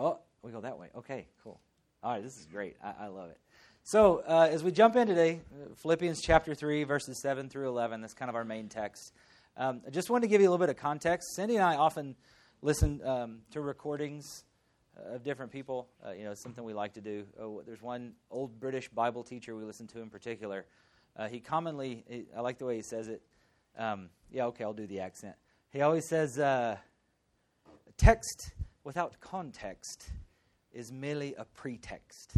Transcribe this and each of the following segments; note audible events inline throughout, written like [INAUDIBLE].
Oh, we go that way. Okay, cool. All right, this is great. I, I love it. So, uh, as we jump in today, Philippians chapter 3, verses 7 through 11, that's kind of our main text. Um, I just wanted to give you a little bit of context. Cindy and I often listen um, to recordings of different people. Uh, you know, it's something we like to do. Oh, there's one old British Bible teacher we listen to in particular. Uh, he commonly, he, I like the way he says it. Um, yeah, okay, I'll do the accent. He always says, uh, text without context is merely a pretext.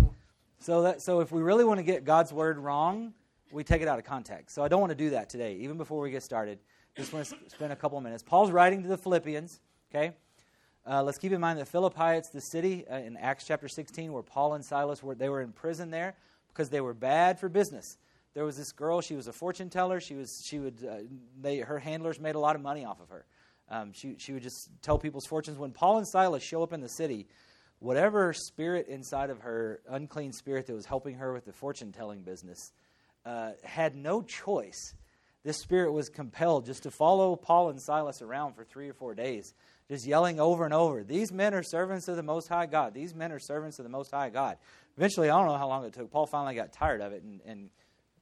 So that so if we really want to get God's word wrong, we take it out of context. So I don't want to do that today, even before we get started. Just want to spend a couple of minutes. Paul's writing to the Philippians. Okay, uh, let's keep in mind that Philippi, it's the city uh, in Acts chapter 16 where Paul and Silas were. They were in prison there because they were bad for business. There was this girl. She was a fortune teller. She was. She would. Uh, they. Her handlers made a lot of money off of her. Um, she, she would just tell people's fortunes. When Paul and Silas show up in the city, whatever spirit inside of her, unclean spirit that was helping her with the fortune telling business, uh, had no choice. This spirit was compelled just to follow Paul and Silas around for three or four days, just yelling over and over, These men are servants of the Most High God. These men are servants of the Most High God. Eventually, I don't know how long it took. Paul finally got tired of it and, and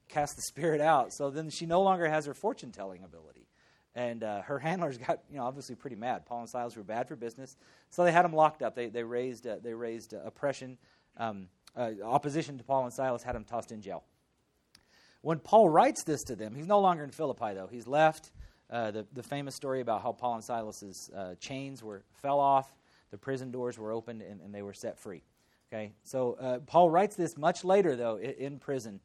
cast the [LAUGHS] spirit out. So then she no longer has her fortune telling ability. And uh, her [LAUGHS] handlers got, you know, obviously pretty mad. Paul and Silas were bad for business, so they had them locked up. They, they raised, uh, they raised uh, oppression, um, uh, opposition to Paul and Silas, had them tossed in jail. When Paul writes this to them, he's no longer in Philippi, though. He's left. Uh, the, the famous story about how Paul and Silas's uh, chains were fell off, the prison doors were opened, and, and they were set free. Okay, so Paul writes this much later, though, in, in prison,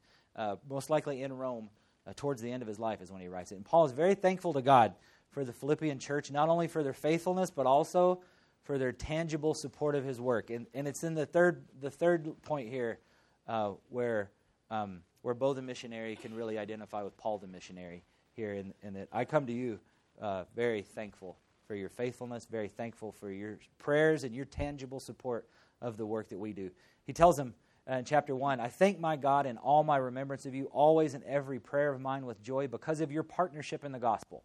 most likely in Rome uh, towards the end of his life is when he writes it. And Paul is very thankful to God for the Philippian church, not only for their faithfulness, but also for their tangible support of his work. And, and it's in the third, the third point here uh, where, um, where Bo the missionary can really identify with Paul the missionary here, in, that I come to you uh, very thankful for your faithfulness, very thankful for your prayers and your tangible support of the work that we do. He tells them, uh, in chapter 1 I thank my God in all my remembrance of you, always in every prayer of mine with joy, because of your partnership in the gospel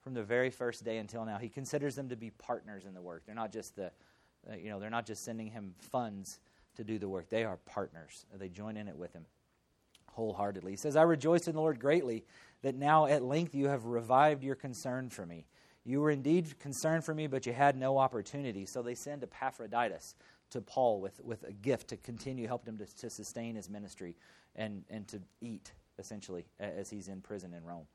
from the very first day until now. He considers them to be partners in the work. They're not just the, uh, you know, they're not just sending him funds to do the work. They are partners. They join in it with him wholeheartedly. He says, I rejoice in the Lord greatly that now at length you have revived your concern for me. You were indeed concerned for me, but you had no opportunity. So they send Epaphroditus, to Paul with, with a gift to continue helping him to, to sustain his ministry and, and to eat, essentially, as he's in prison in Rome.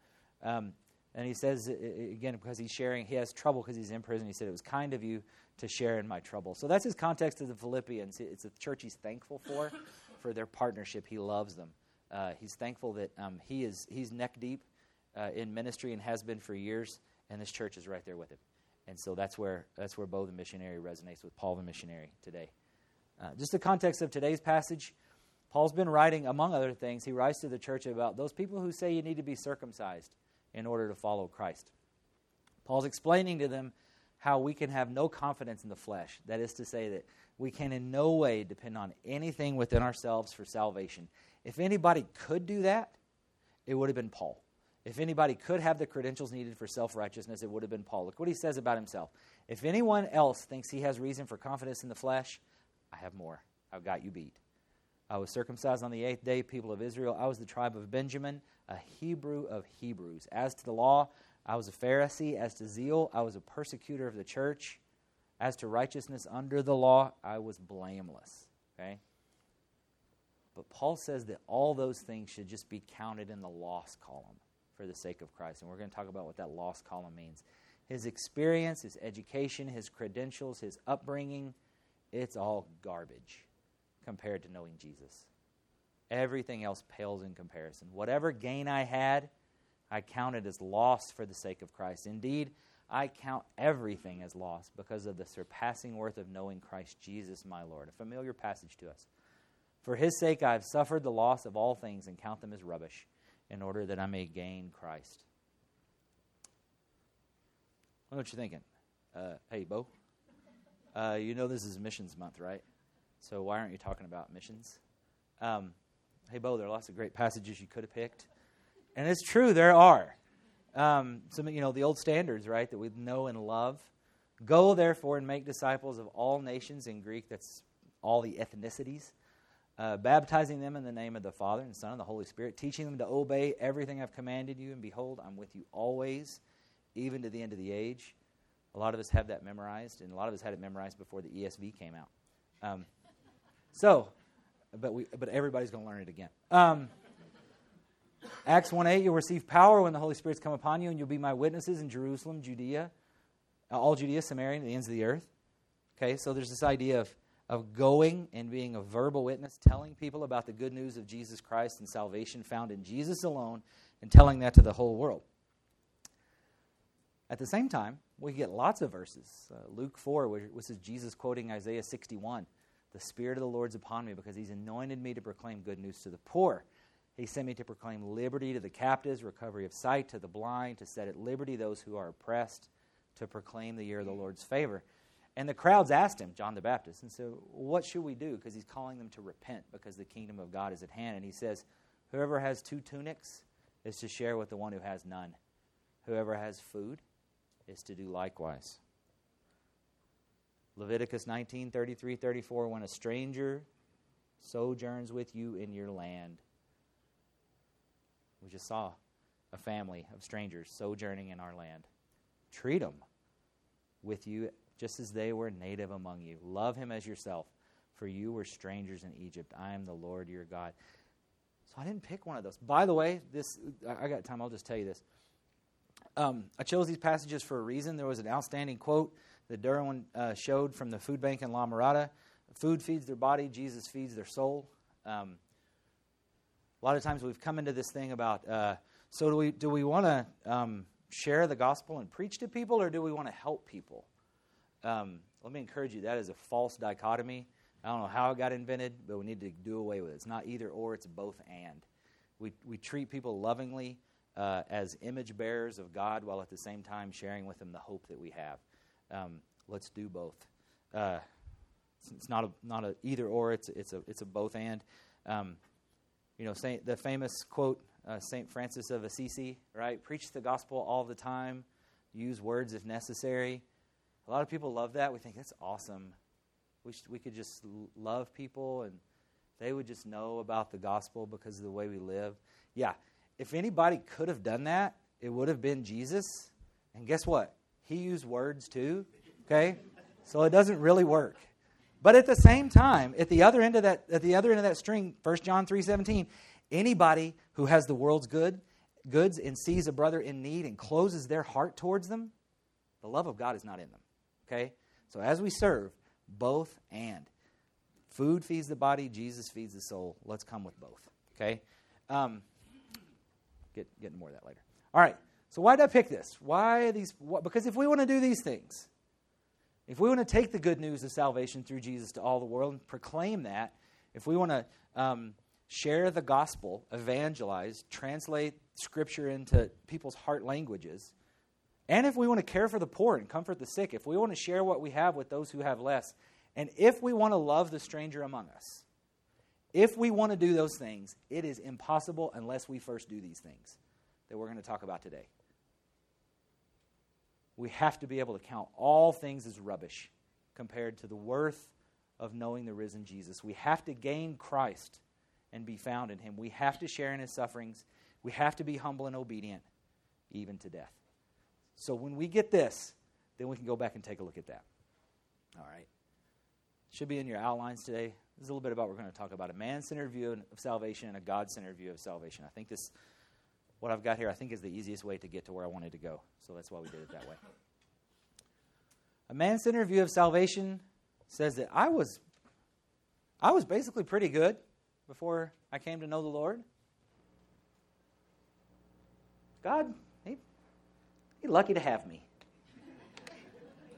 Um, and he says, again, because he's sharing, he has trouble because he's in prison. He said, It was kind of you to share in my trouble. So that's his context of the Philippians. It's a church he's thankful for, [LAUGHS] for their partnership. He loves them. Uh, he's thankful that um, he is, he's neck deep uh, in ministry and has been for years, and this church is right there with him. And so that's where, that's where Bo the missionary resonates with Paul the missionary today. Uh, just the context of today's passage, Paul's been writing, among other things, he writes to the church about those people who say you need to be circumcised in order to follow Christ. Paul's explaining to them how we can have no confidence in the flesh. That is to say, that we can in no way depend on anything within ourselves for salvation. If anybody could do that, it would have been Paul. If anybody could have the credentials needed for self righteousness, it would have been Paul. Look what he says about himself. If anyone else thinks he has reason for confidence in the flesh, I have more. I've got you beat. I was circumcised on the eighth day, people of Israel. I was the tribe of Benjamin, a Hebrew of Hebrews. As to the law, I was a Pharisee. As to zeal, I was a persecutor of the church. As to righteousness under the law, I was blameless. Okay? But Paul says that all those things should just be counted in the loss column for the sake of Christ. And we're going to talk about what that lost column means. His experience, his education, his credentials, his upbringing, it's all garbage compared to knowing Jesus. Everything else pales in comparison. Whatever gain I had, I counted as loss for the sake of Christ. Indeed, I count everything as loss because of the surpassing worth of knowing Christ Jesus my Lord. A familiar passage to us. For his sake I have suffered the loss of all things and count them as rubbish in order that I may gain Christ. What are you thinking? Uh, hey, Bo, uh, you know this is missions month, right? So why aren't you talking about missions? Um, hey, Bo, there are lots of great passages you could have picked. And it's true, there are. Um, some, you know, the old standards, right, that we know and love Go, therefore, and make disciples of all nations. In Greek, that's all the ethnicities. Uh, baptizing them in the name of the Father and Son and the Holy Spirit, teaching them to obey everything I've commanded you. And behold, I'm with you always, even to the end of the age. A lot of us have that memorized, and a lot of us had it memorized before the ESV came out. Um, so, but we, but everybody's going to learn it again. Um, Acts 1 8, you'll receive power when the Holy Spirit's come upon you, and you'll be my witnesses in Jerusalem, Judea, all Judea, Samaria, and the ends of the earth. Okay, so there's this idea of, of going and being a verbal witness, telling people about the good news of Jesus Christ and salvation found in Jesus alone, and telling that to the whole world. At the same time, we get lots of verses. Uh, Luke 4, which is Jesus quoting Isaiah 61. The Spirit of the Lord's upon me because He's anointed me to proclaim good news to the poor. He sent me to proclaim liberty to the captives, recovery of sight to the blind, to set at liberty those who are oppressed, to proclaim the year of the Lord's favor. And the crowds asked him, John the Baptist, and so what should we do? Because he's calling them to repent because the kingdom of God is at hand. And he says, Whoever has two tunics is to share with the one who has none. Whoever has food is to do likewise. Leviticus 19 33 34 When a stranger sojourns with you in your land, we just saw a family of strangers sojourning in our land. Treat them with you just as they were native among you. Love him as yourself, for you were strangers in Egypt. I am the Lord your God. So I didn't pick one of those. By the way, this I got time. I'll just tell you this. Um, I chose these passages for a reason. There was an outstanding quote that Derwin uh, showed from the food bank in La Mirada. Food feeds their body, Jesus feeds their soul. Um, a lot of times we've come into this thing about uh, so do we do we want to um, share the gospel and preach to people, or do we want to help people? Um, let me encourage you that is a false dichotomy. I don't know how it got invented, but we need to do away with it. It's not either or; it's both and. We we treat people lovingly uh, as image bearers of God, while at the same time sharing with them the hope that we have. Um, let's do both. Uh, it's, it's, not a not a either or. It's it's a it's a both and. Um, you know, Saint, the famous quote, uh, St. Francis of Assisi, right? Preach the gospel all the time, use words if necessary. A lot of people love that. We think that's awesome. We, should, we could just love people and they would just know about the gospel because of the way we live. Yeah, if anybody could have done that, it would have been Jesus. And guess what? He used words too, okay? So it doesn't really work. But at the same time, at the other end of that, at the other end of that string, 1 John 3:17, anybody who has the world's good, goods and sees a brother in need and closes their heart towards them, the love of God is not in them. Okay? So as we serve, both and. Food feeds the body, Jesus feeds the soul. Let's come with both. Okay? Um, get getting more of that later. All right. So why did I pick this? Why these? What, because if we want to do these things, if we want to take the good news of salvation through Jesus to all the world and proclaim that, if we want to um, share the gospel, evangelize, translate scripture into people's heart languages, and if we want to care for the poor and comfort the sick, if we want to share what we have with those who have less, and if we want to love the stranger among us, if we want to do those things, it is impossible unless we first do these things that we're going to talk about today we have to be able to count all things as rubbish compared to the worth of knowing the risen Jesus. We have to gain Christ and be found in him. We have to share in his sufferings. We have to be humble and obedient, even to death. So when we get this, then we can go back and take a look at that. All right. Should be in your outlines today. This is a little bit about we're going to talk about a man centered view of salvation and a God centered view of salvation. I think this what I've got here, I think, is the easiest way to get to where I wanted to go. So that's why we did it that way. A man centered view of salvation says that I was, I was basically pretty good before I came to know the Lord. God, he's lucky to have me.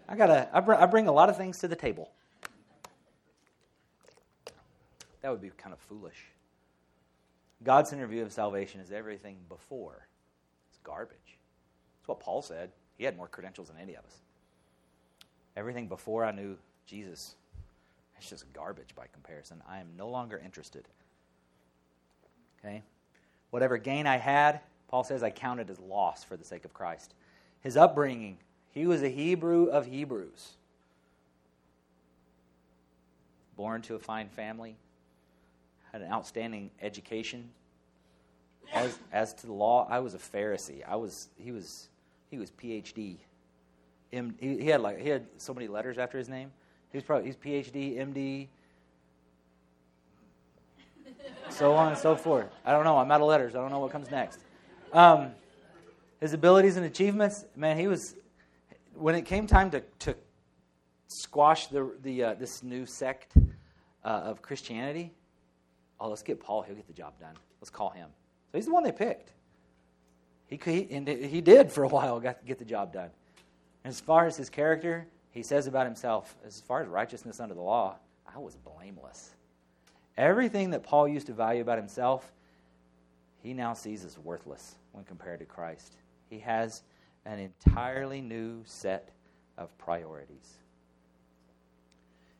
I gotta, I, br- I bring a lot of things to the table. That would be kind of foolish. God's interview of salvation is everything before. It's garbage. That's what Paul said. He had more credentials than any of us. Everything before I knew Jesus, it's just garbage by comparison. I am no longer interested. Okay? Whatever gain I had, Paul says I counted as loss for the sake of Christ. His upbringing, He was a Hebrew of Hebrews. Born to a fine family, had an outstanding education. As, as to the law, I was a Pharisee. I was he was he was PhD. M, he, he had like he had so many letters after his name. He was probably he's PhD, MD, so on and so forth. I don't know. I'm out of letters. I don't know what comes next. Um, his abilities and achievements, man, he was. When it came time to to squash the the uh, this new sect uh, of Christianity, oh, let's get Paul. He'll get the job done. Let's call him. So he's the one they picked. He, and he did for a while got, get the job done. As far as his character, he says about himself, as far as righteousness under the law, I was blameless. Everything that Paul used to value about himself, he now sees as worthless when compared to Christ. He has an entirely new set of priorities.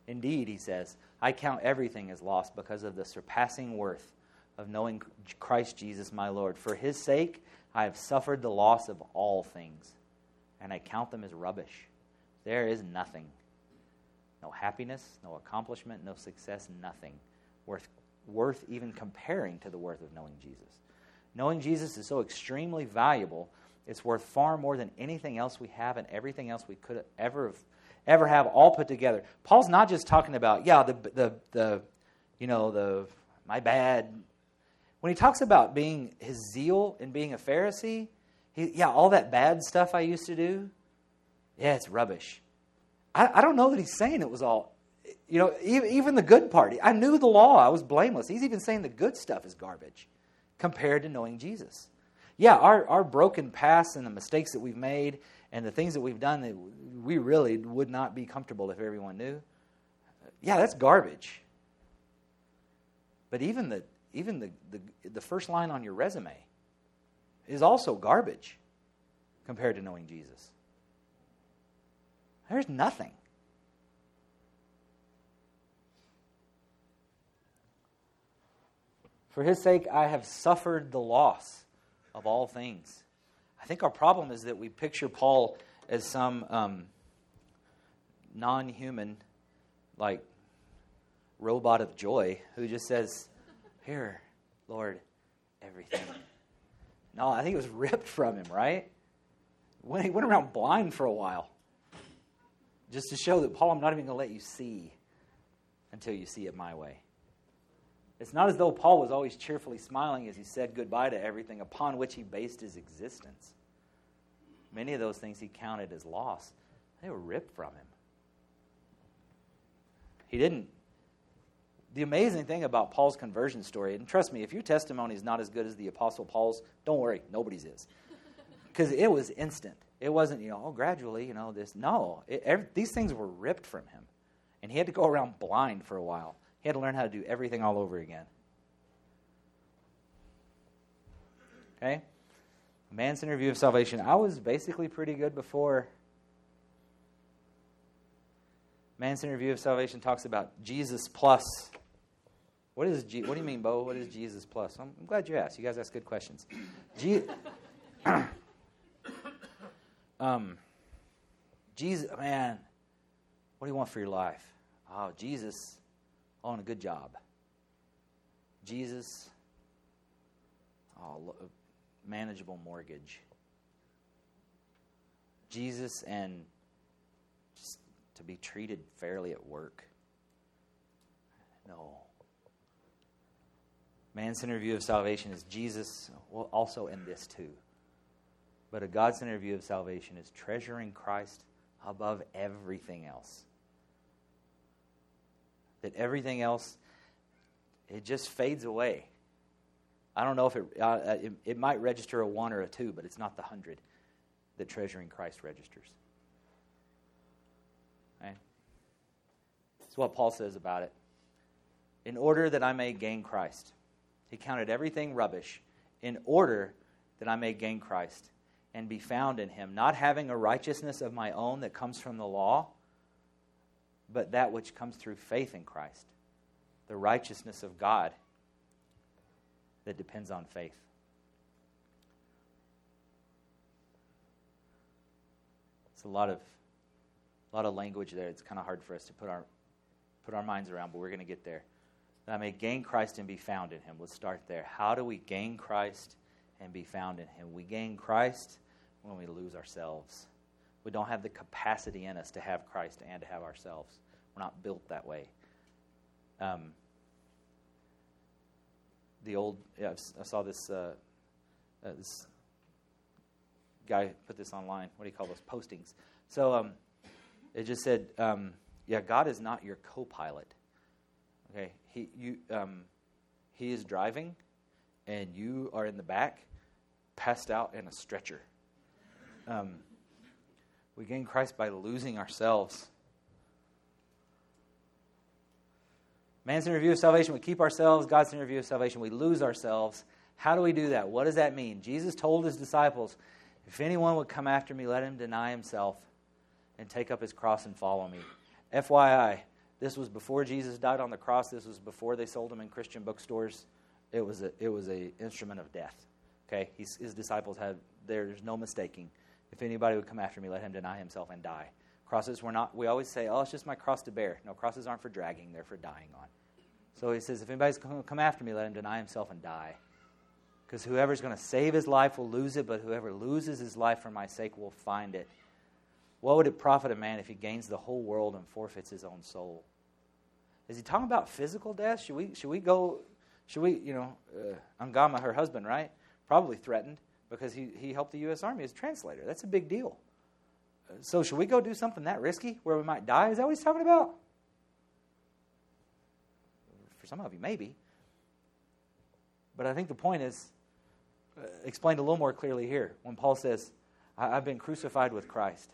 Indeed, he says, I count everything as lost because of the surpassing worth of knowing Christ Jesus my Lord. For his sake, I have suffered the loss of all things, and I count them as rubbish. There is nothing no happiness, no accomplishment, no success, nothing worth, worth even comparing to the worth of knowing Jesus. Knowing Jesus is so extremely valuable, it's worth far more than anything else we have and everything else we could ever ever have all put together. Paul's not just talking about, yeah, the, the, the you know, the, my bad. When he talks about being his zeal and being a Pharisee, he, yeah, all that bad stuff I used to do, yeah, it's rubbish. I, I don't know that he's saying it was all, you know, even, even the good part. I knew the law, I was blameless. He's even saying the good stuff is garbage compared to knowing Jesus. Yeah, our, our broken past and the mistakes that we've made and the things that we've done that we really would not be comfortable if everyone knew. Yeah, that's garbage. But even the even the, the, the first line on your resume is also garbage compared to knowing Jesus. There's nothing. For his sake, I have suffered the loss of all things. I think our problem is that we picture Paul as some um, non human, like, robot of joy who just says, Here, Lord, everything. No, I think it was ripped from him, right? When he went around blind for a while, just to show that, Paul, I'm not even going to let you see until you see it my way. It's not as though Paul was always cheerfully smiling as he said goodbye to everything upon which he based his existence. Many of those things he counted as loss, they were ripped from him. He didn't. The amazing thing about Paul's conversion story, and trust me, if your testimony is not as good as the Apostle Paul's, don't worry, nobody's is. [LAUGHS] Because it was instant. It wasn't, you know, oh, gradually, you know, this. No, it, every, these things were ripped from him. And he had to go around blind for a while. He had to learn how to do everything all over again. Okay? Man's interview of salvation. I was basically pretty good before Man's interview of Salvation talks about Jesus plus. What is G- what do you mean, Bo? What is Jesus plus? I'm, I'm glad you asked. You guys ask good questions. G- [COUGHS] um, Jesus, man, what do you want for your life? Oh, Jesus, Want a good job. Jesus, oh, manageable mortgage. Jesus and just to be treated fairly at work. No. Man centered view of salvation is Jesus, well, also in this too. But a God centered view of salvation is treasuring Christ above everything else. That everything else, it just fades away. I don't know if it, uh, it, it might register a one or a two, but it's not the hundred that treasuring Christ registers. That's what Paul says about it. In order that I may gain Christ. He counted everything rubbish in order that I may gain Christ and be found in him, not having a righteousness of my own that comes from the law, but that which comes through faith in Christ, the righteousness of God that depends on faith. It's a lot of a lot of language there. It's kind of hard for us to put our put our minds around, but we're going to get there. That I may gain Christ and be found in Him. Let's start there. How do we gain Christ and be found in Him? We gain Christ when we lose ourselves. We don't have the capacity in us to have Christ and to have ourselves. We're not built that way. Um, the old, yeah, I saw this, uh, uh, this guy put this online. What do you call those postings? So um, it just said, um, yeah, God is not your co-pilot. Okay, he you um, he is driving, and you are in the back, passed out in a stretcher. Um, we gain Christ by losing ourselves. Man's interview of salvation, we keep ourselves. God's interview of salvation, we lose ourselves. How do we do that? What does that mean? Jesus told his disciples, If anyone would come after me, let him deny himself and take up his cross and follow me. FYI, this was before Jesus died on the cross. This was before they sold him in Christian bookstores. It was a, it was a instrument of death. Okay, He's, his disciples had there's no mistaking. If anybody would come after me, let him deny himself and die. Crosses were not. We always say, "Oh, it's just my cross to bear." No, crosses aren't for dragging; they're for dying on. So he says, if anybody's going to come after me, let him deny himself and die. Because whoever's going to save his life will lose it, but whoever loses his life for my sake will find it. What would it profit a man if he gains the whole world and forfeits his own soul? Is he talking about physical death? Should we, should we go, should we, you know, uh, Angama, her husband, right? Probably threatened because he, he helped the U.S. Army as a translator. That's a big deal. So should we go do something that risky where we might die? Is that what he's talking about? For some of you, maybe. But I think the point is uh, explained a little more clearly here when Paul says, I've been crucified with Christ.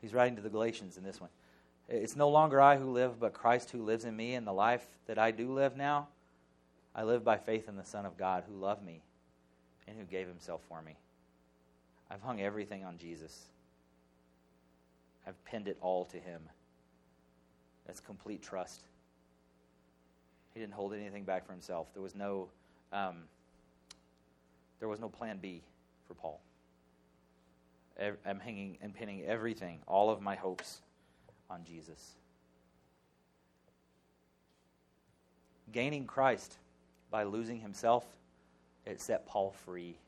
He's writing to the Galatians in this one. It's no longer I who live, but Christ who lives in me. And the life that I do live now, I live by faith in the Son of God who loved me and who gave himself for me. I've hung everything on Jesus, I've pinned it all to him. That's complete trust. He didn't hold anything back for himself. There was no, um, there was no plan B for Paul. I'm hanging and pinning everything, all of my hopes, on Jesus. Gaining Christ by losing himself, it set Paul free.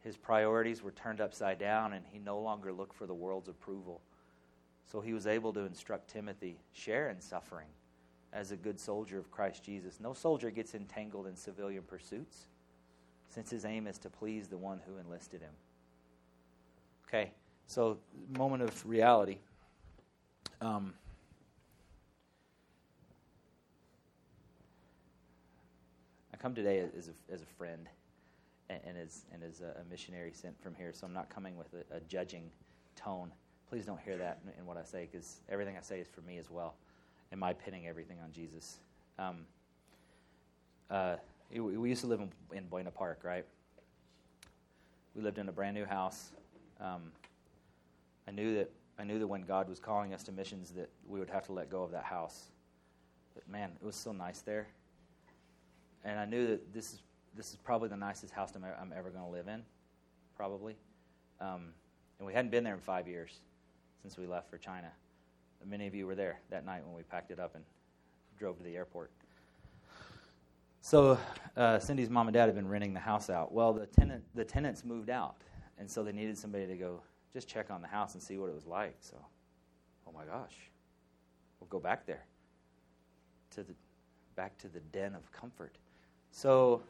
His priorities were turned upside down, and he no longer looked for the world's approval. So he was able to instruct Timothy share in suffering as a good soldier of Christ Jesus. No soldier gets entangled in civilian pursuits, since his aim is to please the one who enlisted him. Okay, so moment of reality. Um, come today as a, as a friend and, and as, and as a, missionary sent from here, so I'm not coming with a, a judging tone. Please don't hear that in, in what I say, because everything I say is for me as well. Am I pinning everything on Jesus? Um, uh, we used to live in, in Buena Park, right? We lived in a brand new house. Um, I knew that I knew that when God was calling us to missions, that we would have to let go of that house. But man, it was so nice there, and I knew that this is this is probably the nicest house I'm, I'm ever going to live in, probably. Um, and we hadn't been there in five years since we left for China. Many of you were there that night when we packed it up and drove to the airport. So uh, Cindy's mom and dad had been renting the house out. Well, the tenant the tenants moved out, and so they needed somebody to go just check on the house and see what it was like. So, oh my gosh, we'll go back there to the back to the den of comfort. So,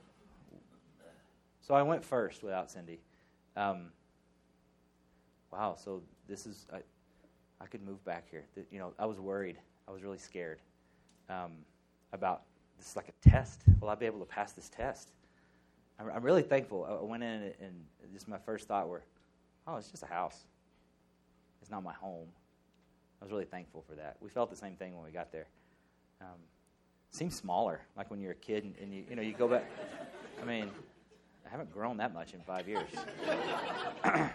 so I went first without Cindy. Um, wow, so this is I, I could move back here. You know, I was worried. I was really scared um, about this is like a test. Will I be able to pass this test? I'm, I'm really thankful. I went in and, and just my first thought were, oh, it's just a house. It's not my home. I was really thankful for that. We felt the same thing when we got there. Um, seems smaller, like when you're a kid and, and you, you know, you go back. I mean, I haven't grown that much in five years. [CLEARS THROAT]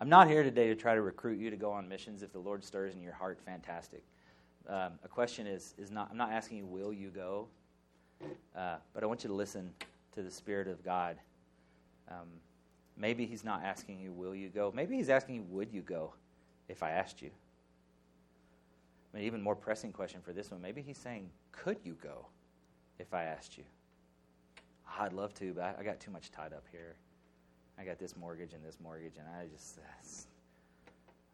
I'm not here today to try to recruit you to go on missions. If the Lord stirs in your heart, fantastic. Um, a question is, is not, I'm not asking you, will you go? Uh, but I want you to listen to the Spirit of God. Um, maybe he's not asking you, will you go? Maybe he's asking you, would you go if I asked you? Mean, even more pressing question for this one, maybe he's saying, could you go if I asked you? I'd love to, but I, got too much tied up here. I got this mortgage and this mortgage, and I just, that's,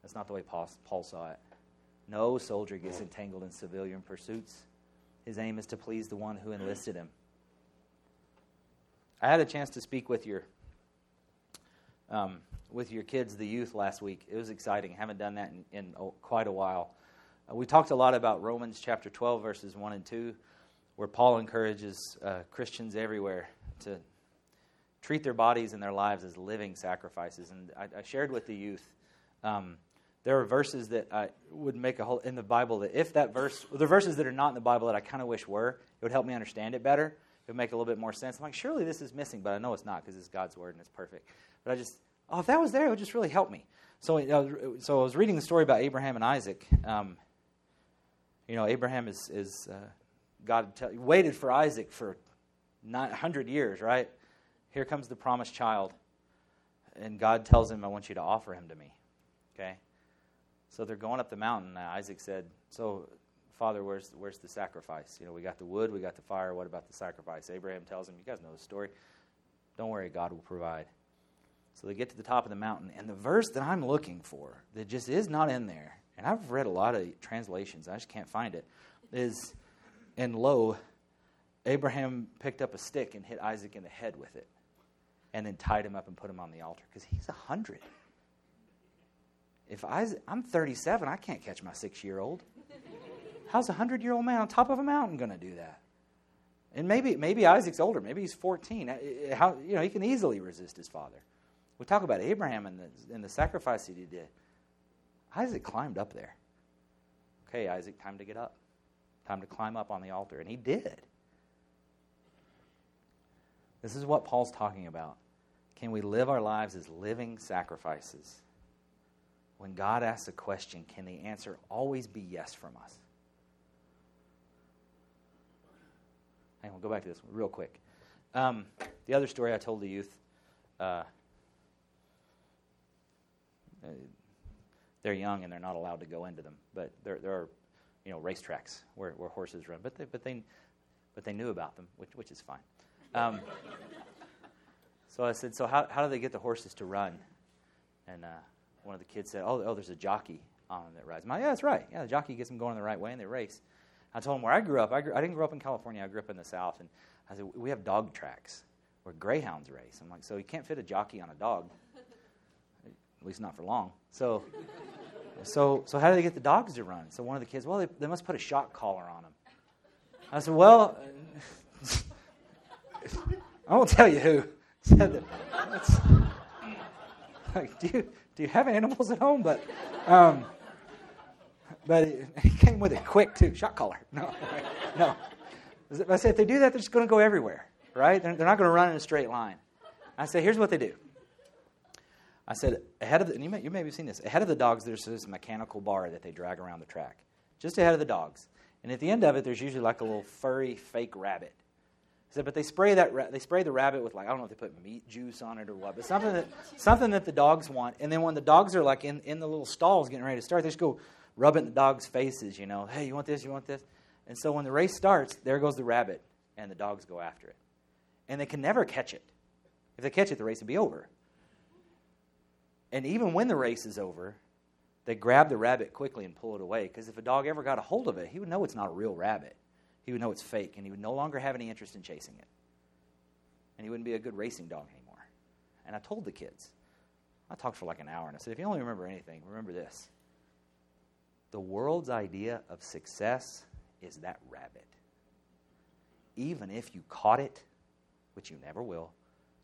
that's not the way Paul, Paul saw it. No soldier gets entangled in civilian pursuits. His aim is to please the one who enlisted him. I had a chance to speak with your um, with your kids, the youth, last week. It was exciting. I haven't done that in, in quite a while. Uh, we talked a lot about Romans chapter 12, verses 1 and 2, where Paul encourages uh, Christians everywhere to treat their bodies and their lives as living sacrifices. And I, I shared with the youth. Um, there are verses that I would make a whole in the Bible that if that verse, the verses that are not in the Bible that I kind of wish were, it would help me understand it better. It would make a little bit more sense. I'm like, surely this is missing, but I know it's not because it's God's word and it's perfect. But I just, oh, if that was there, it would just really help me. So, so I was reading the story about Abraham and Isaac. Um, you know, Abraham is, is uh, God tell, waited for Isaac for 900 years, right? Here comes the promised child. And God tells him, I want you to offer him to me. Okay? So they're going up the mountain. Isaac said, So, Father, where's, where's the sacrifice? You know, we got the wood, we got the fire. What about the sacrifice? Abraham tells him, You guys know the story. Don't worry, God will provide. So they get to the top of the mountain, and the verse that I'm looking for, that just is not in there, and I've read a lot of translations, I just can't find it, is, and lo, Abraham picked up a stick and hit Isaac in the head with it, and then tied him up and put him on the altar, because he's a hundred. If Isaac, I'm 37, I can't catch my six year old. How's a hundred year old man on top of a mountain going to do that? And maybe maybe Isaac's older. Maybe he's 14. Uh, how you know he can easily resist his father. We talk about Abraham and the, and the sacrifice that he did. Isaac climbed up there. Okay, Isaac, time to get up. Time to climb up on the altar. And he did. This is what Paul's talking about. Can we live our lives as living sacrifices? When God asks a question, can the answer always be yes from us? Hang on, we'll go back to this real quick. Um, the other story I told the youth uh, they're young and they're not allowed to go into them. But there, there are, you know, racetracks where, where horses run. But they, but they, but they knew about them, which, which is fine. Um, [LAUGHS] so I said, so how, how do they get the horses to run? And uh, one of the kids said, oh, oh, there's a jockey on them that rides. Like, yeah, that's right. Yeah, the jockey gets them going the right way and they race. I told him where I grew up. I, grew, I didn't grow up in California. I grew up in the South. And I said, we have dog tracks where greyhounds race. I'm like, so you can't fit a jockey on a dog at least not for long. So, so, so how do they get the dogs to run? So one of the kids, well, they, they must put a shock collar on them. I said, well, [LAUGHS] I won't tell you who [LAUGHS] said that. [LAUGHS] like, do you do you have animals at home? But, um, but it, it came with it quick too. Shock collar. No, no. I said if they do that, they're just going to go everywhere, right? They're, they're not going to run in a straight line. I said, here's what they do. I said, ahead of the, you may, you may have seen this, ahead of the dogs, there's this mechanical bar that they drag around the track, just ahead of the dogs. And at the end of it, there's usually like a little furry fake rabbit. I said, but they spray that they spray the rabbit with like I don't know if they put meat juice on it or what, but something that something that the dogs want. And then when the dogs are like in, in the little stalls getting ready to start, they just go rubbing the dogs' faces. You know, hey, you want this? You want this? And so when the race starts, there goes the rabbit, and the dogs go after it, and they can never catch it. If they catch it, the race would be over. And even when the race is over, they grab the rabbit quickly and pull it away because if a dog ever got a hold of it, he would know it's not a real rabbit. He would know it's fake and he would no longer have any interest in chasing it. And he wouldn't be a good racing dog anymore. And I told the kids, I talked for like an hour and I said, if you only remember anything, remember this. The world's idea of success is that rabbit. Even if you caught it, which you never will,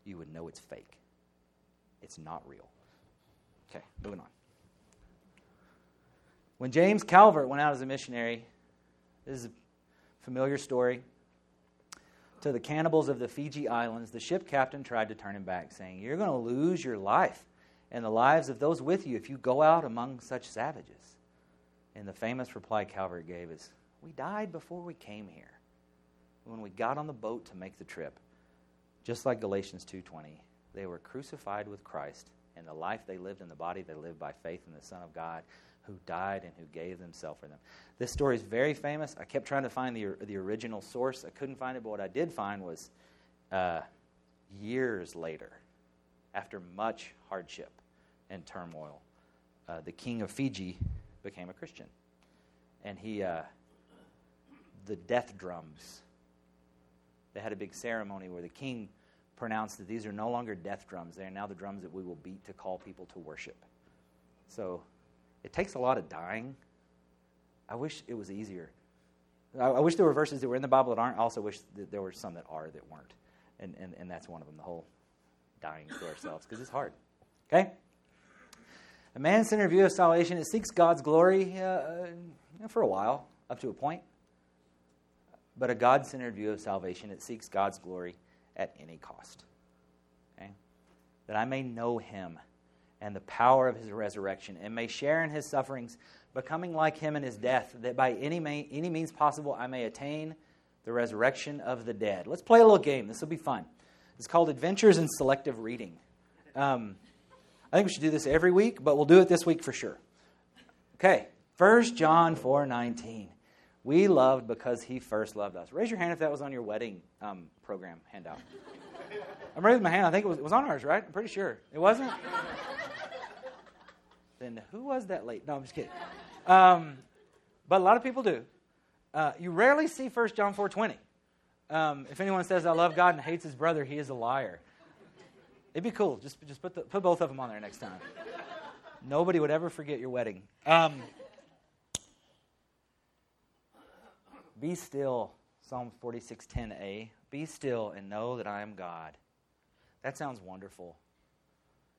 you would know it's fake. It's not real. Okay, moving on. When James Calvert went out as a missionary, this is a familiar story. To the cannibals of the Fiji Islands, the ship captain tried to turn him back, saying, You're going to lose your life and the lives of those with you if you go out among such savages. And the famous reply Calvert gave is, We died before we came here. When we got on the boat to make the trip, just like Galatians 2:20, They were crucified with Christ, and the life they lived in the body they lived by faith in the Son of God who died and who gave himself for them. This story is very famous. I kept trying to find the, the original source. I couldn't find it, but what I did find was uh, years later, after much hardship and turmoil, uh, the king of Fiji became a Christian. And he, uh, the death drums, they had a big ceremony where the king pronounced that these are no longer death drums. They are now the drums that we will beat to call people to worship. So it takes a lot of dying. I wish it was easier. I, I wish there were verses that were in the Bible that aren't. I also wish that there were some that are that weren't. And, and, and that's one of them, the whole dying to ourselves, because it's hard. Okay? A man centered view of salvation, it seeks God's glory uh, for a while, up to a point. But a God centered view of salvation, it seeks God's glory at any cost. Okay? That I may know him and the power of his resurrection, and may share in his sufferings, becoming like him in his death, that by any, may, any means possible I may attain the resurrection of the dead. Let's play a little game. This will be fun. It's called Adventures in Selective Reading. Um, I think we should do this every week, but we'll do it this week for sure. Okay, 1 John 4 19. We loved because he first loved us. Raise your hand if that was on your wedding um, program handout. I'm raising my hand. I think it was, it was on ours, right? I'm pretty sure. It wasn't? then who was that late? No, I'm just kidding. Um, but a lot of people do. Uh, you rarely see 1 John 4.20. Um, if anyone says, I love God and hates his brother, he is a liar. It'd be cool. Just, just put, the, put both of them on there next time. Nobody would ever forget your wedding. Um, be still, Psalm 46.10a. Be still and know that I am God. That sounds wonderful.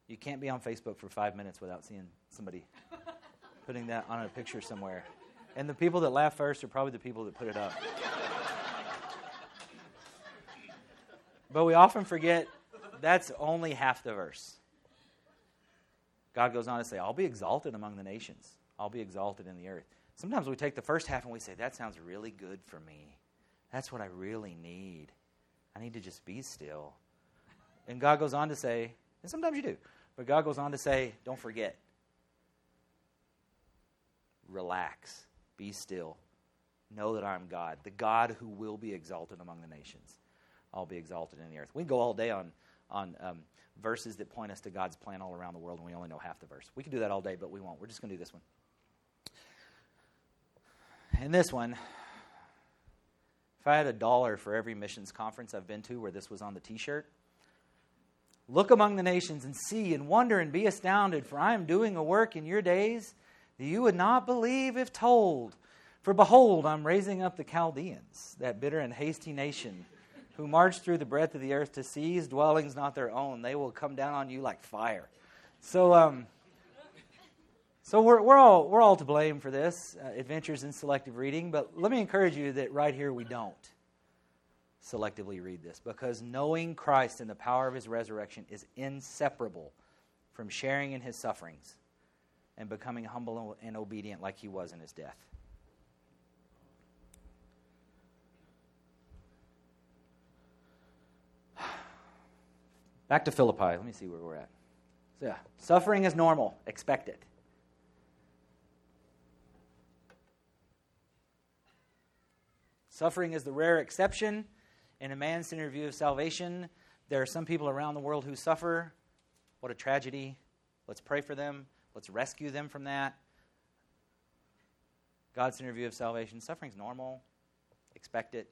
You can't be on Facebook for five minutes without seeing somebody [LAUGHS] putting that on a picture somewhere. And the people that laugh first are probably the people that put it up. but we often forget that's only half the verse. God goes on to say, I'll be exalted among the nations, I'll be exalted in the earth. Sometimes we take the first half and we say, That sounds really good for me. That's what I really need. I need to just be still. And God goes on to say, and sometimes you do, but God goes on to say, don't forget. Relax. Be still. Know that I'm God, the God who will be exalted among the nations. I'll be exalted in the earth. We go all day on, on um, verses that point us to God's plan all around the world, and we only know half the verse. We can do that all day, but we won't. We're just going to do this one. And this one, if I had a dollar for every missions conference I've been to where this was on the t shirt, Look among the nations and see and wonder and be astounded, for I am doing a work in your days that you would not believe if told. For behold, I'm raising up the Chaldeans, that bitter and hasty nation, who march through the breadth of the earth to seize dwellings not their own. They will come down on you like fire. So, um, so we're, we're, all, we're all to blame for this, uh, adventures in selective reading, but let me encourage you that right here we don't selectively read this because knowing Christ and the power of his resurrection is inseparable from sharing in his sufferings and becoming humble and obedient like he was in his death. [SIGHS] Back to Philippi. Let me see where we're at. So, yeah, suffering is normal. Expect it. Suffering is the rare exception in a man centered view of salvation, there are some people around the world who suffer. What a tragedy. Let's pray for them. Let's rescue them from that. God's centered view of salvation suffering's normal. Expect it.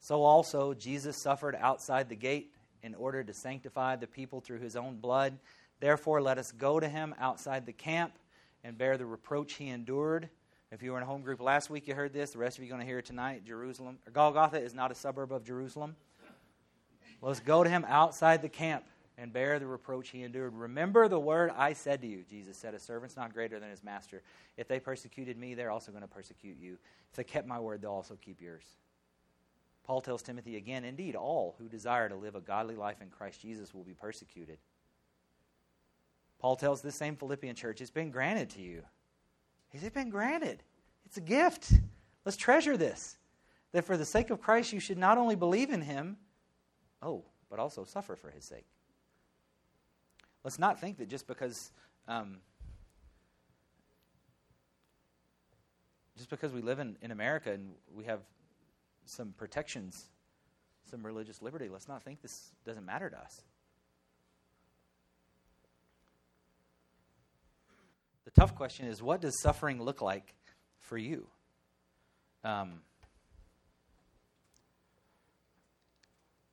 So also, Jesus suffered outside the gate in order to sanctify the people through his own blood. Therefore, let us go to him outside the camp and bear the reproach he endured. If you were in a home group last week, you heard this. The rest of you are going to hear it tonight. Jerusalem, Golgotha is not a suburb of Jerusalem. Let's go to him outside the camp and bear the reproach he endured. Remember the word I said to you, Jesus said, A servant's not greater than his master. If they persecuted me, they're also going to persecute you. If they kept my word, they'll also keep yours. Paul tells Timothy again, Indeed, all who desire to live a godly life in Christ Jesus will be persecuted. Paul tells this same Philippian church, It's been granted to you it's been granted. It's a gift. Let's treasure this. That for the sake of Christ, you should not only believe in him, Oh, but also suffer for his sake. Let's not think that just because um, just because we live in, in America and we have some protections, some religious liberty, let's not think this doesn't matter to us. Tough question is what does suffering look like for you? Um,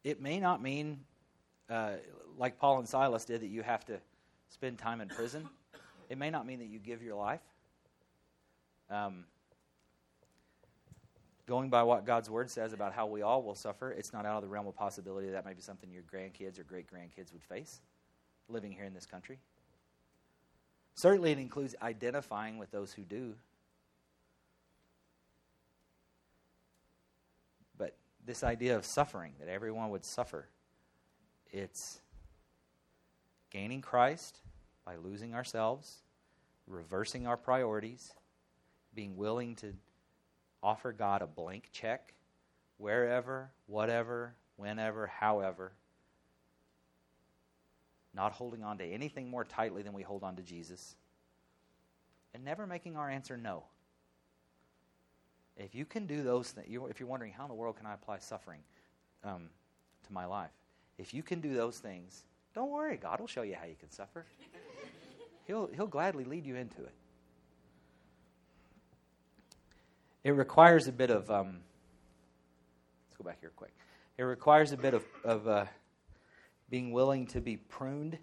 it may not mean, uh, like Paul and Silas did, that you have to spend time in prison. It may not mean that you give your life. Um, going by what God's word says about how we all will suffer, it's not out of the realm of possibility that might be something your grandkids or great grandkids would face living here in this country. Certainly, it includes identifying with those who do. But this idea of suffering, that everyone would suffer, it's gaining Christ by losing ourselves, reversing our priorities, being willing to offer God a blank check wherever, whatever, whenever, however. Not holding on to anything more tightly than we hold on to Jesus. And never making our answer no. If you can do those things, if you're wondering how in the world can I apply suffering um, to my life, if you can do those things, don't worry, God will show you how you can suffer. [LAUGHS] he'll, he'll gladly lead you into it. It requires a bit of, um, let's go back here quick. It requires a bit of, of uh, being willing to be pruned.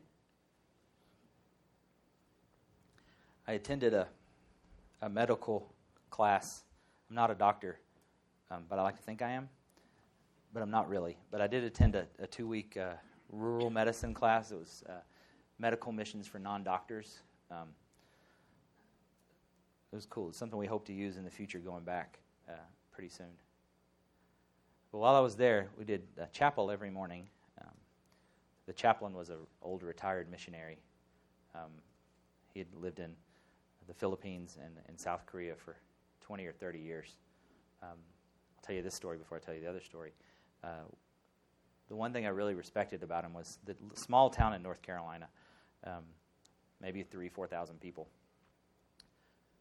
I attended a, a medical class. I'm not a doctor, um, but I like to think I am, but I'm not really. But I did attend a, a two week uh, rural medicine class. It was uh, medical missions for non doctors. Um, it was cool. It's something we hope to use in the future going back uh, pretty soon. But while I was there, we did a chapel every morning. The chaplain was an old retired missionary. Um, he had lived in the Philippines and in South Korea for 20 or 30 years. Um, I'll tell you this story before I tell you the other story. Uh, the one thing I really respected about him was the small town in North Carolina, um, maybe three, 4,000 people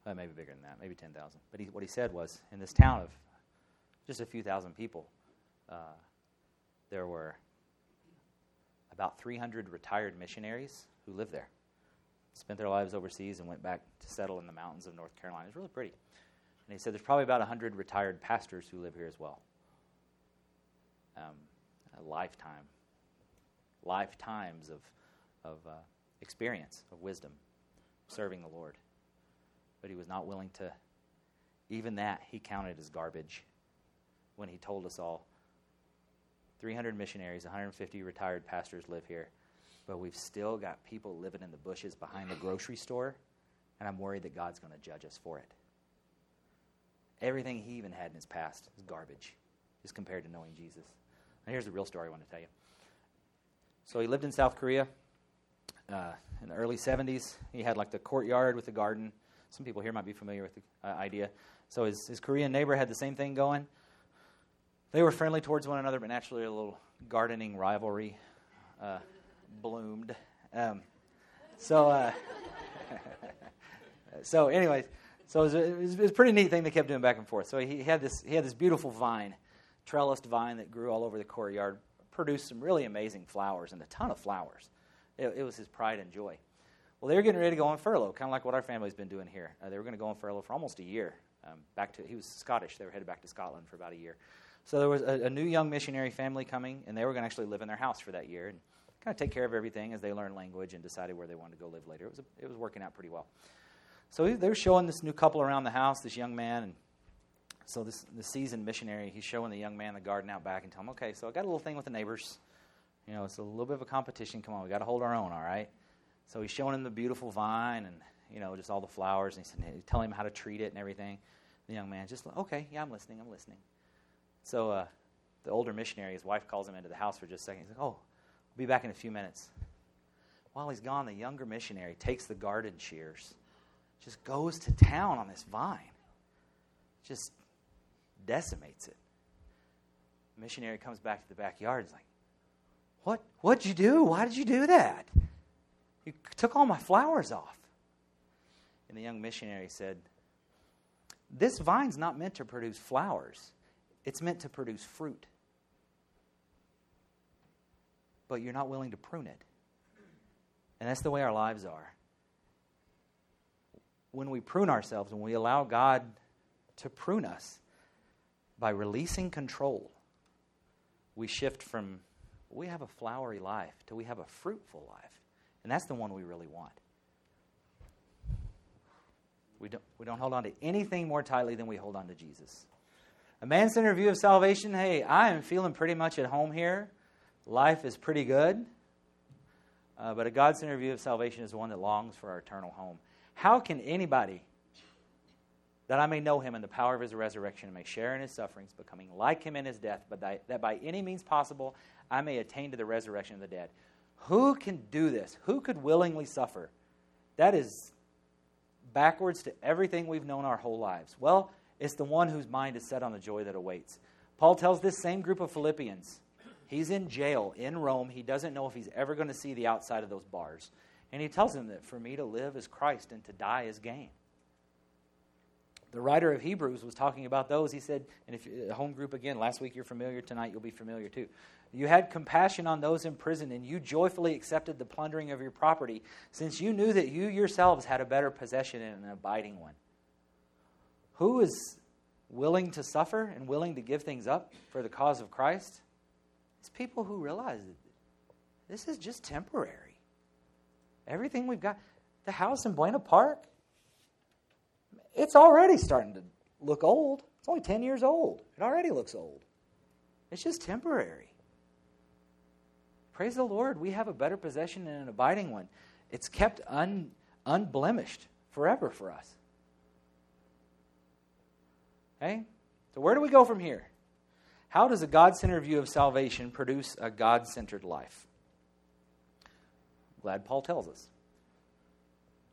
uh, maybe bigger than that, maybe 10,000. But he, what he said was in this town of just a few thousand people, uh, there were about 300 retired missionaries who lived there, spent their lives overseas, and went back to settle in the mountains of North Carolina. It's really pretty. And he said there's probably about 100 retired pastors who live here as well. Um, a lifetime, lifetimes of, of uh, experience, of wisdom, serving the Lord but he was not willing to, even that, he counted as garbage when he told us all 300 missionaries, 150 retired pastors live here, but we've still got people living in the bushes behind the grocery store, and I'm worried that God's going to judge us for it. Everything he even had in his past is garbage, just compared to knowing Jesus. Now, here's the real story I want to tell you. So he lived in South Korea uh, in the early 70s. He had like the courtyard with the garden. Some people here might be familiar with the uh, idea. So his, his Korean neighbor had the same thing going. They were friendly towards one another, but naturally a little gardening rivalry uh, bloomed. Um, so, uh, [LAUGHS] so anyways, so it was, a, it, was, a, pretty neat thing they kept doing back and forth. So he had this he had this beautiful vine, trellised vine that grew all over the courtyard, produced some really amazing flowers and a ton of flowers. It, it was his pride and joy. Well, they were getting ready to go on furlough, kind of like what our family's been doing here. Uh, they were going to go on furlough for almost a year. Um, back to he was Scottish. They were headed back to Scotland for about a year. So there was a, a new young missionary family coming, and they were going to actually live in their house for that year and kind of take care of everything as they learned language and decided where they wanted to go live later. It was a, it was working out pretty well. So they were showing this new couple around the house, this young man, and so this the seasoned missionary, he's showing the young man the garden out back and telling him, okay, so I got a little thing with the neighbors. You know, it's a little bit of a competition. Come on, we got to hold our own, all right? So he's showing him the beautiful vine and, you know, just all the flowers. And he's telling him how to treat it and everything. The young man just, okay, yeah, I'm listening, I'm listening. So uh, the older missionary, his wife calls him into the house for just a second. He's like, oh, I'll be back in a few minutes. While he's gone, the younger missionary takes the garden shears, just goes to town on this vine, just decimates it. The missionary comes back to the backyard and is like, What, what'd you do? Why did you do that? You took all my flowers off. And the young missionary said, This vine's not meant to produce flowers, it's meant to produce fruit. But you're not willing to prune it. And that's the way our lives are. When we prune ourselves, when we allow God to prune us by releasing control, we shift from we have a flowery life to we have a fruitful life. And that's the one we really want. We don't, we don't hold on to anything more tightly than we hold on to Jesus. A man centered view of salvation hey, I am feeling pretty much at home here. Life is pretty good. Uh, but a God centered view of salvation is one that longs for our eternal home. How can anybody, that I may know him in the power of his resurrection and may share in his sufferings, becoming like him in his death, but that by any means possible I may attain to the resurrection of the dead? Who can do this? Who could willingly suffer? That is backwards to everything we've known our whole lives. Well, it's the one whose mind is set on the joy that awaits. Paul tells this same group of Philippians, he's in jail in Rome. He doesn't know if he's ever going to see the outside of those bars. And he tells them that for me to live is Christ and to die is gain. The writer of Hebrews was talking about those. He said, and if you're a home group again, last week you're familiar, tonight you'll be familiar too. You had compassion on those in prison, and you joyfully accepted the plundering of your property, since you knew that you yourselves had a better possession and an abiding one. Who is willing to suffer and willing to give things up for the cause of Christ? It's people who realize that this is just temporary. Everything we've got, the house in Buena Park, it's already starting to look old. It's only 10 years old. It already looks old. It's just temporary. Praise the Lord, we have a better possession and an abiding one. It's kept un, unblemished forever for us. Okay? So, where do we go from here? How does a God centered view of salvation produce a God centered life? Glad Paul tells us.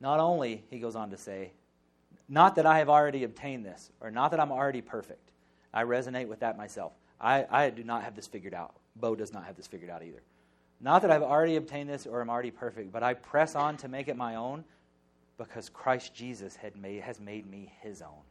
Not only, he goes on to say, not that I have already obtained this, or not that I'm already perfect. I resonate with that myself. I, I do not have this figured out. Bo does not have this figured out either. Not that I've already obtained this or am already perfect, but I press on to make it my own because Christ Jesus had made, has made me his own.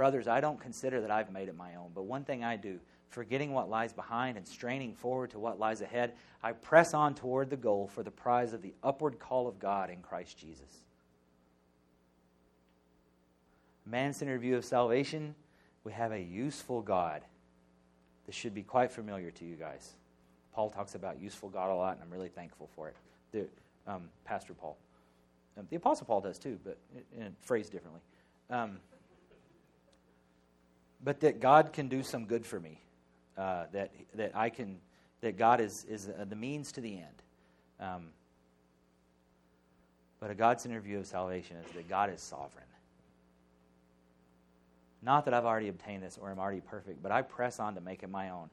Brothers, I don't consider that I've made it my own, but one thing I do, forgetting what lies behind and straining forward to what lies ahead, I press on toward the goal for the prize of the upward call of God in Christ Jesus. Man centered view of salvation, we have a useful God. This should be quite familiar to you guys. Paul talks about useful God a lot, and I'm really thankful for it. The, um, Pastor Paul. Um, the Apostle Paul does too, but in, in phrased differently. Um, but that God can do some good for me. Uh, that that I can that God is is uh, the means to the end. Um, but a God-centered view of salvation is that God is sovereign. Not that I've already obtained this or am already perfect, but I press on to make it my own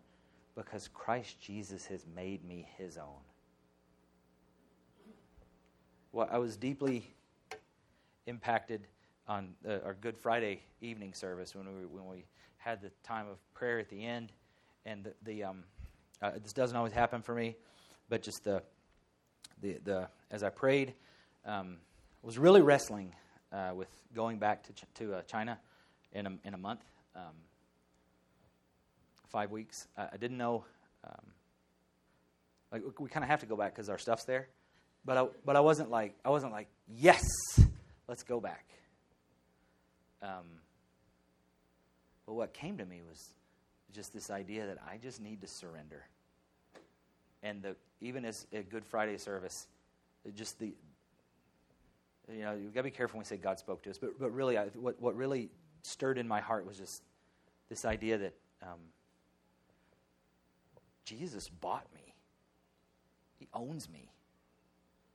because Christ Jesus has made me his own. Well, I was deeply impacted on the, our Good Friday evening service when we, when we had the time of prayer at the end. And the, the um, uh, this doesn't always happen for me, but just the, the, the as I prayed, um, was really wrestling uh, with going back to, ch- to uh, China in a, in a month. Um, five weeks. I, I didn't know. Um, like we kind of have to go back because our stuff's there, but I, but I wasn't like I wasn't like yes, let's go back. Um, but what came to me was just this idea that I just need to surrender. And the, even as a Good Friday service, just the you know you've got to be careful when we say God spoke to us, but but really, I, what what really stirred in my heart was just this idea that um, Jesus bought me, He owns me,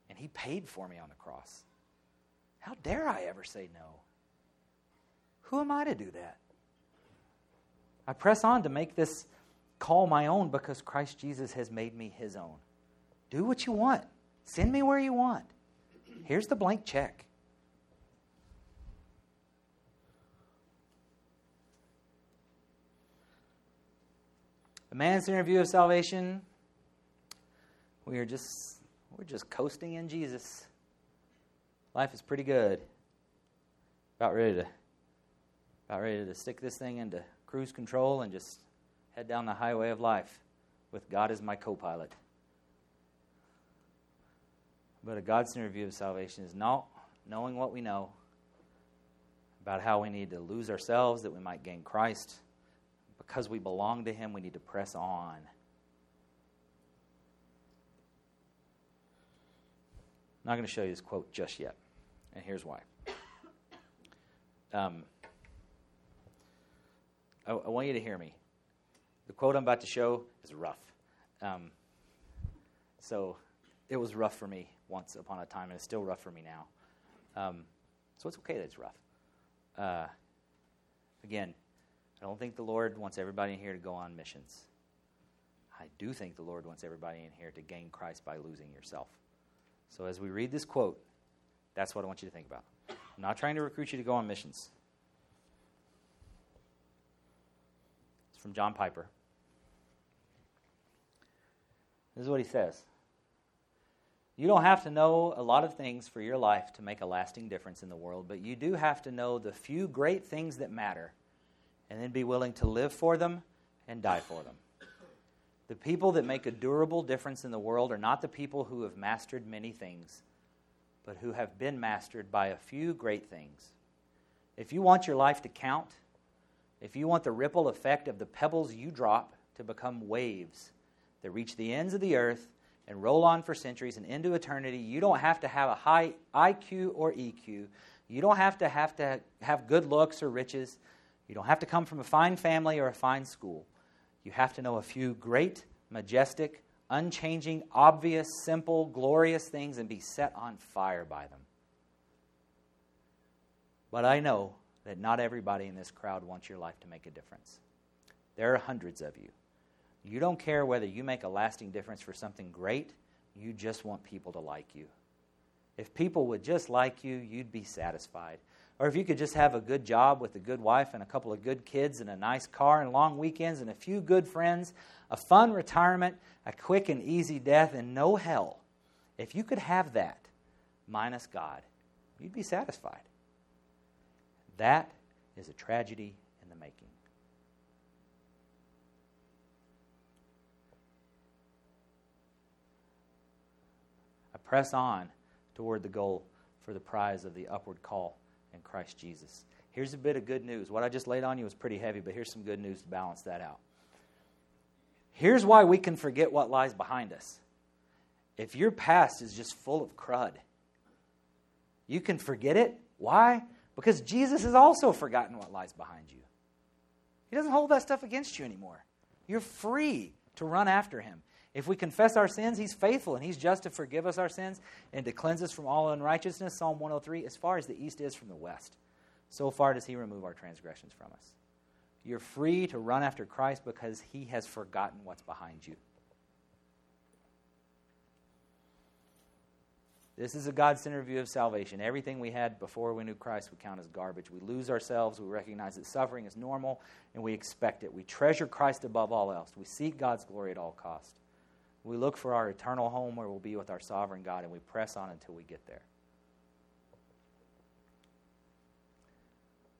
and He paid for me on the cross. How dare I ever say no? Who am I to do that? I press on to make this call my own because Christ Jesus has made me His own. Do what you want, send me where you want. Here's the blank check. A man's interview of salvation we are just we're just coasting in Jesus. Life is pretty good. About ready to about ready to stick this thing into cruise control and just head down the highway of life with God as my co-pilot. But a God-centered view of salvation is not knowing what we know about how we need to lose ourselves that we might gain Christ. Because we belong to Him, we need to press on. I'm not going to show you this quote just yet, and here's why. [COUGHS] Um, I, I, want you to hear me. The quote I'm about to show is rough. Um, so it was rough for me once upon a time, and it's still rough for me now. Um, so it's okay that it's rough. Uh, again, I don't think the Lord wants everybody in here to go on missions. I do think the Lord wants everybody in here to gain Christ by losing yourself. So as we read this quote, that's what I want you to think about. I'm not trying to recruit you to go on missions. From John Piper. This is what he says. You don't have to know a lot of things for your life to make a lasting difference in the world, but you do have to know the few great things that matter and then be willing to live for them and die for them. The people that make a durable difference in the world are not the people who have mastered many things, but who have been mastered by a few great things. If you want your life to count, if you want the ripple effect of the pebbles you drop to become waves that reach the ends of the earth and roll on for centuries and into eternity, you don't have to have a high IQ or EQ. You don't have to have to have good looks or riches. You don't have to come from a fine family or a fine school. You have to know a few great, majestic, unchanging, obvious, simple, glorious things and be set on fire by them. But I know that not everybody in this crowd wants your life to make a difference. There are hundreds of you. You don't care whether you make a lasting difference for something great, you just want people to like you. If people would just like you, you'd be satisfied. Or if you could just have a good job with a good wife and a couple of good kids and a nice car and long weekends and a few good friends, a fun retirement, a quick and easy death, and no hell. If you could have that, minus God, you'd be satisfied. That is a tragedy in the making. I press on toward the goal for the prize of the upward call in Christ Jesus. Here's a bit of good news. What I just laid on you was pretty heavy, but here's some good news to balance that out. Here's why we can forget what lies behind us. If your past is just full of crud, you can forget it. Why? Because Jesus has also forgotten what lies behind you. He doesn't hold that stuff against you anymore. You're free to run after him. If we confess our sins, He's faithful and He's just to forgive us our sins and to cleanse us from all unrighteousness. Psalm 103 As far as the east is from the west, so far does He remove our transgressions from us. You're free to run after Christ because He has forgotten what's behind you. This is a God centered view of salvation. Everything we had before we knew Christ would count as garbage. We lose ourselves. We recognize that suffering is normal and we expect it. We treasure Christ above all else. We seek God's glory at all cost. We look for our eternal home where we'll be with our sovereign God, and we press on until we get there.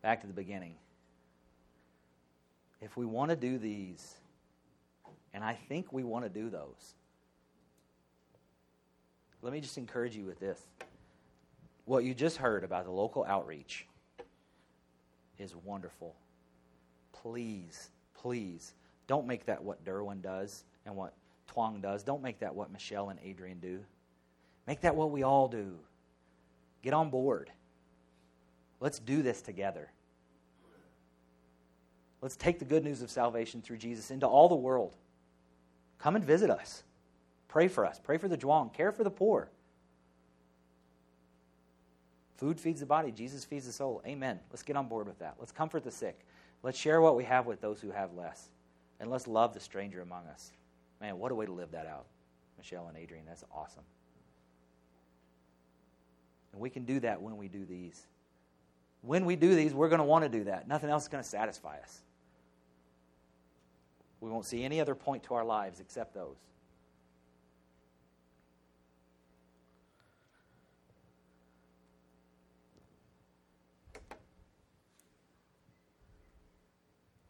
Back to the beginning. If we want to do these, and I think we want to do those, let me just encourage you with this. What you just heard about the local outreach is wonderful. Please, please, don't make that what Derwin does and what Twang does. Don't make that what Michelle and Adrian do. Make that what we all do. Get on board. Let's do this together. Let's take the good news of salvation through Jesus into all the world. Come and visit us. Pray for us. Pray for the Zhuang. Care for the poor. Food feeds the body, Jesus feeds the soul. Amen. Let's get on board with that. Let's comfort the sick. Let's share what we have with those who have less. And let's love the stranger among us. Man, what a way to live that out. Michelle and Adrian, that's awesome. And we can do that when we do these. When we do these, we're going to want to do that. Nothing else is going to satisfy us. We won't see any other point to our lives except those.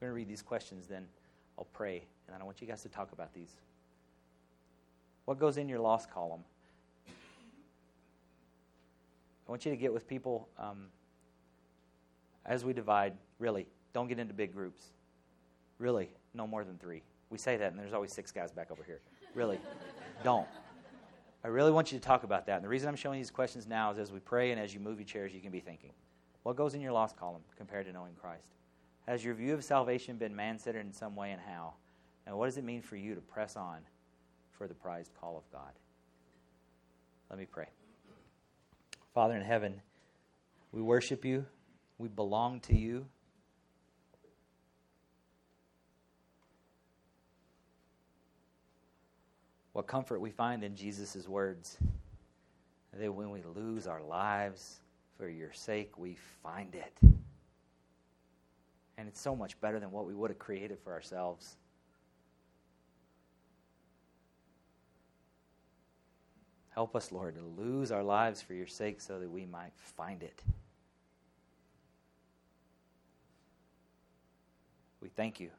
Going to read these questions, then I'll pray, and I don't want you guys to talk about these. What goes in your lost column? I want you to get with people um, as we divide. Really, don't get into big groups. Really, no more than three. We say that, and there's always six guys back over here. Really, [LAUGHS] don't. I really want you to talk about that. And the reason I'm showing these questions now is as we pray and as you move your chairs, you can be thinking what goes in your lost column compared to knowing Christ? Has your view of salvation been man centered in some way and how? And what does it mean for you to press on for the prized call of God? Let me pray. Father in heaven, we worship you, we belong to you. What comfort we find in Jesus' words that when we lose our lives for your sake, we find it. And it's so much better than what we would have created for ourselves. Help us, Lord, to lose our lives for your sake so that we might find it. We thank you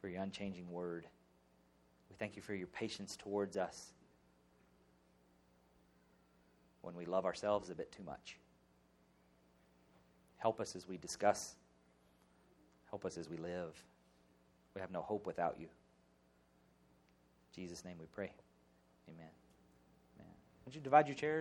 for your unchanging word. We thank you for your patience towards us when we love ourselves a bit too much. Help us as we discuss. Help us as we live. We have no hope without you. In Jesus' name we pray. Amen. Amen. Would you divide your chairs?